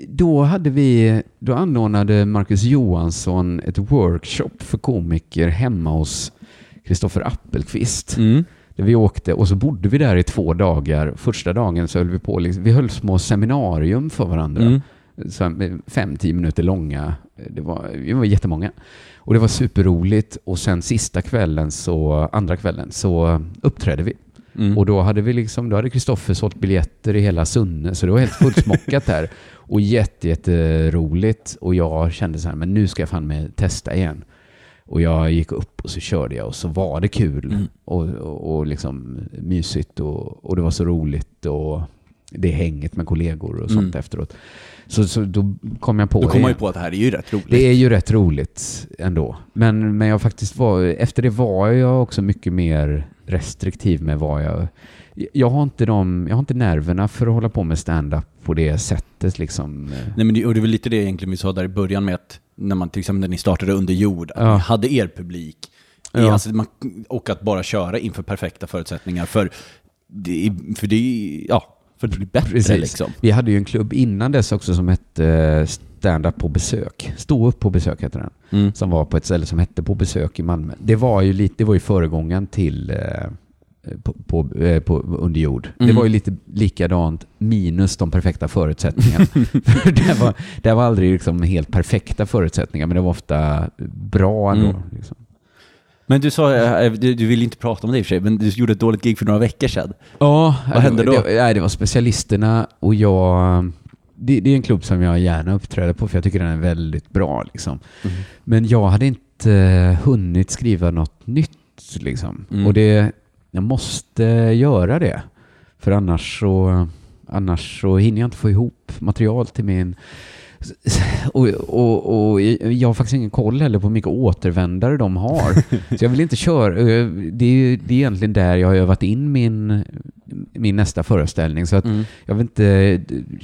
då hade vi, då anordnade Marcus Johansson ett workshop för komiker hemma hos Kristoffer Appelqvist. Mm. Vi åkte och så bodde vi där i två dagar. Första dagen så höll vi på, liksom, vi höll små seminarium för varandra. Mm. Så fem, tio minuter långa. Det var, vi var jättemånga. Och det var superroligt. Och sen sista kvällen, så, andra kvällen, så uppträdde vi. Mm. Och då hade vi liksom, då hade Kristoffer sålt biljetter i hela Sunne, så det var helt fullsmockat där. Och jätte, jätteroligt. Och jag kände så här, men nu ska jag fan med testa igen. Och jag gick upp och så körde jag och så var det kul Mm. och, och, och liksom mysigt och, och det var så roligt och det hänget med kollegor och sånt Mm. efteråt. Så, så då kom jag på Då kom man ju på att det här är ju rätt roligt. Det är ju rätt roligt ändå. Men, men jag faktiskt var, efter det var jag också mycket mer restriktiv med vad jag... Jag har inte, de, jag har inte nerverna för att hålla på med stand-up på det sättet liksom. Nej men det, och det var lite det egentligen vi sa där i början med att när man till exempel när ni startade under jord, att Ja. ni hade er publik. Ja. alltså, man, och att bara köra inför perfekta förutsättningar för det, för det ja, för det blir bättre Precis. liksom. Vi hade ju en klubb innan dess också som hette eh, Stand-up på besök. Stå upp på besök heter den. Mm. Som var på ett ställe som hette På besök i Malmö. Det var ju lite, det var ju föregångaren till eh, på, på, eh, på under jord. Det Mm. var ju lite likadant minus de perfekta förutsättningarna. [LAUGHS] För det, var, det var aldrig liksom helt perfekta förutsättningar men det var ofta bra ändå. Mm. Liksom. Men du sa, eh, du, du vill inte prata om det i och för sig, men du gjorde ett dåligt gig för några veckor sedan. Ja, Vad hände det, då? Det, nej, det var specialisterna och jag... Det, det är en klubb som jag gärna uppträder på för jag tycker den är väldigt bra. Liksom. Mm. Men jag hade inte eh, hunnit skriva något nytt. Liksom. Mm. Och det, jag måste göra det. För annars så, annars så hinner jag inte få ihop material till min... Och, och, och jag har faktiskt ingen koll heller på hur mycket återvändare de har. [LAUGHS] Så jag vill inte köra. eh, Det är, det är egentligen där jag har övat in min, min nästa föreställning. Så att Mm. jag vill inte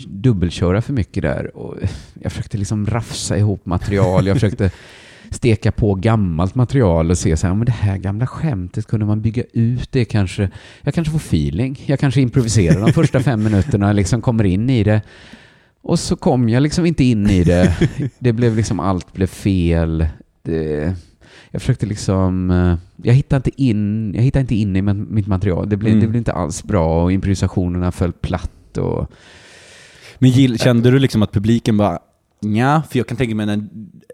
dubbelköra för mycket där. Och jag försökte liksom rafsa ihop material. Jag försökte [LAUGHS] steka på gammalt material och se så här, men det här gamla skämtet, kunde man bygga ut det kanske? Jag kanske får feeling. Jag kanske improviserar de första fem minuterna, liksom kommer in i det. Och så kom jag liksom inte in i det. Det blev liksom, allt blev fel. Det, jag försökte liksom, eh, jag hittade inte in, jag hittade inte in i mitt material. Det blev, Mm. det blev inte alls bra och improvisationerna föll platt och Men gill, kände du liksom att publiken bara, ja, för jag kan tänka mig, när,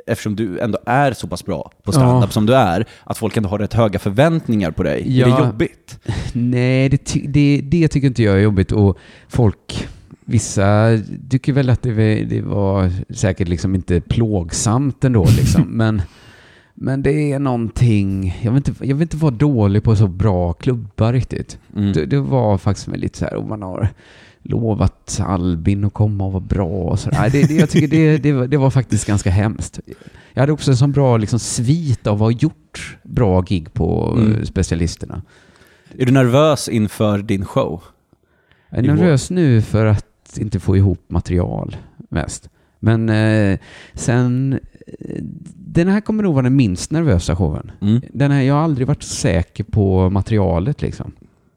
eftersom du ändå är så pass bra på standup Ja. som du är, att folk ändå har rätt höga förväntningar på dig. Är Ja. det jobbigt? [LAUGHS] Nej, det, det, det tycker inte jag är jobbigt. Och folk, vissa tycker väl att det, var- det var säkert liksom inte plågsamt ändå. Liksom. [LAUGHS] men, men det är någonting, jag vill, inte, jag vill inte vara dålig på så bra klubbar riktigt. Mm. Det, det var faktiskt lite så här, och man har lovat Albin att komma och vara bra och så. Nej, det, det, jag tycker det, det, var, det var faktiskt ganska hemskt. Jag hade också en sån bra liksom, svit av att ha gjort bra gig på Mm. eh, specialisterna. Är du nervös inför din show? Jag är i vår? nervös nu för att inte få ihop material mest. Men eh, sen, eh, den här kommer nog vara den minst nervösa showen. Mm. Den här, jag har aldrig varit säker på materialet liksom.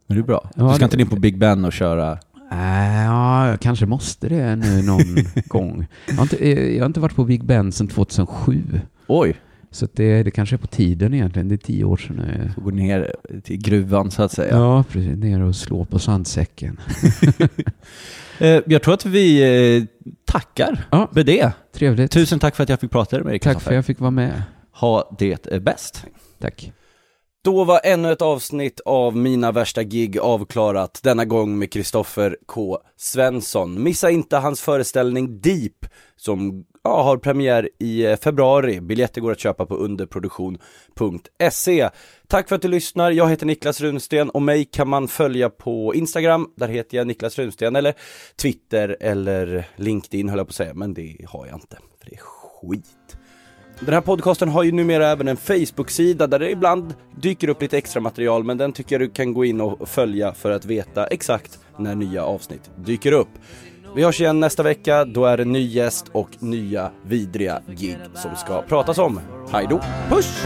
Men det är bra. Ja, du ska det- inte in på Big Ben och köra... Äh, ja, jag kanske måste det nu någon [LAUGHS] gång. Jag har, inte, eh, jag har inte varit på Big Ben sedan 2007. Oj, Så det, det kanske är på tiden egentligen. Det är tio år sedan. jag- och gå ner till gruvan så att säga. Ja, precis. Ner och slå på sandsäcken. [LAUGHS] Eh, jag tror att vi eh, tackar Ja. med det. Trevligt. Tusen tack för att jag fick prata med dig, Tack för att jag fick vara med. Ha det eh, bäst. Tack. Då var ännu ett avsnitt av Mina värsta gig avklarat, denna gång med Kristoffer K. Svensson. Missa inte hans föreställning Deep, som ja, har premiär i eh, februari. Biljetter går att köpa på underproduktion.se. Tack för att du lyssnar, jag heter Niklas Runsten och mig kan man följa på Instagram, där heter jag Niklas Runsten, eller Twitter eller LinkedIn höll jag på att säga, men det har jag inte, för det är skit. Den här podcasten har ju numera även en Facebook-sida där det ibland dyker upp lite extra material men den tycker jag du kan gå in och följa för att veta exakt när nya avsnitt dyker upp. Vi hörs igen nästa vecka, då är det ny gäst och nya vidriga gig som ska pratas om. Hej då, puss!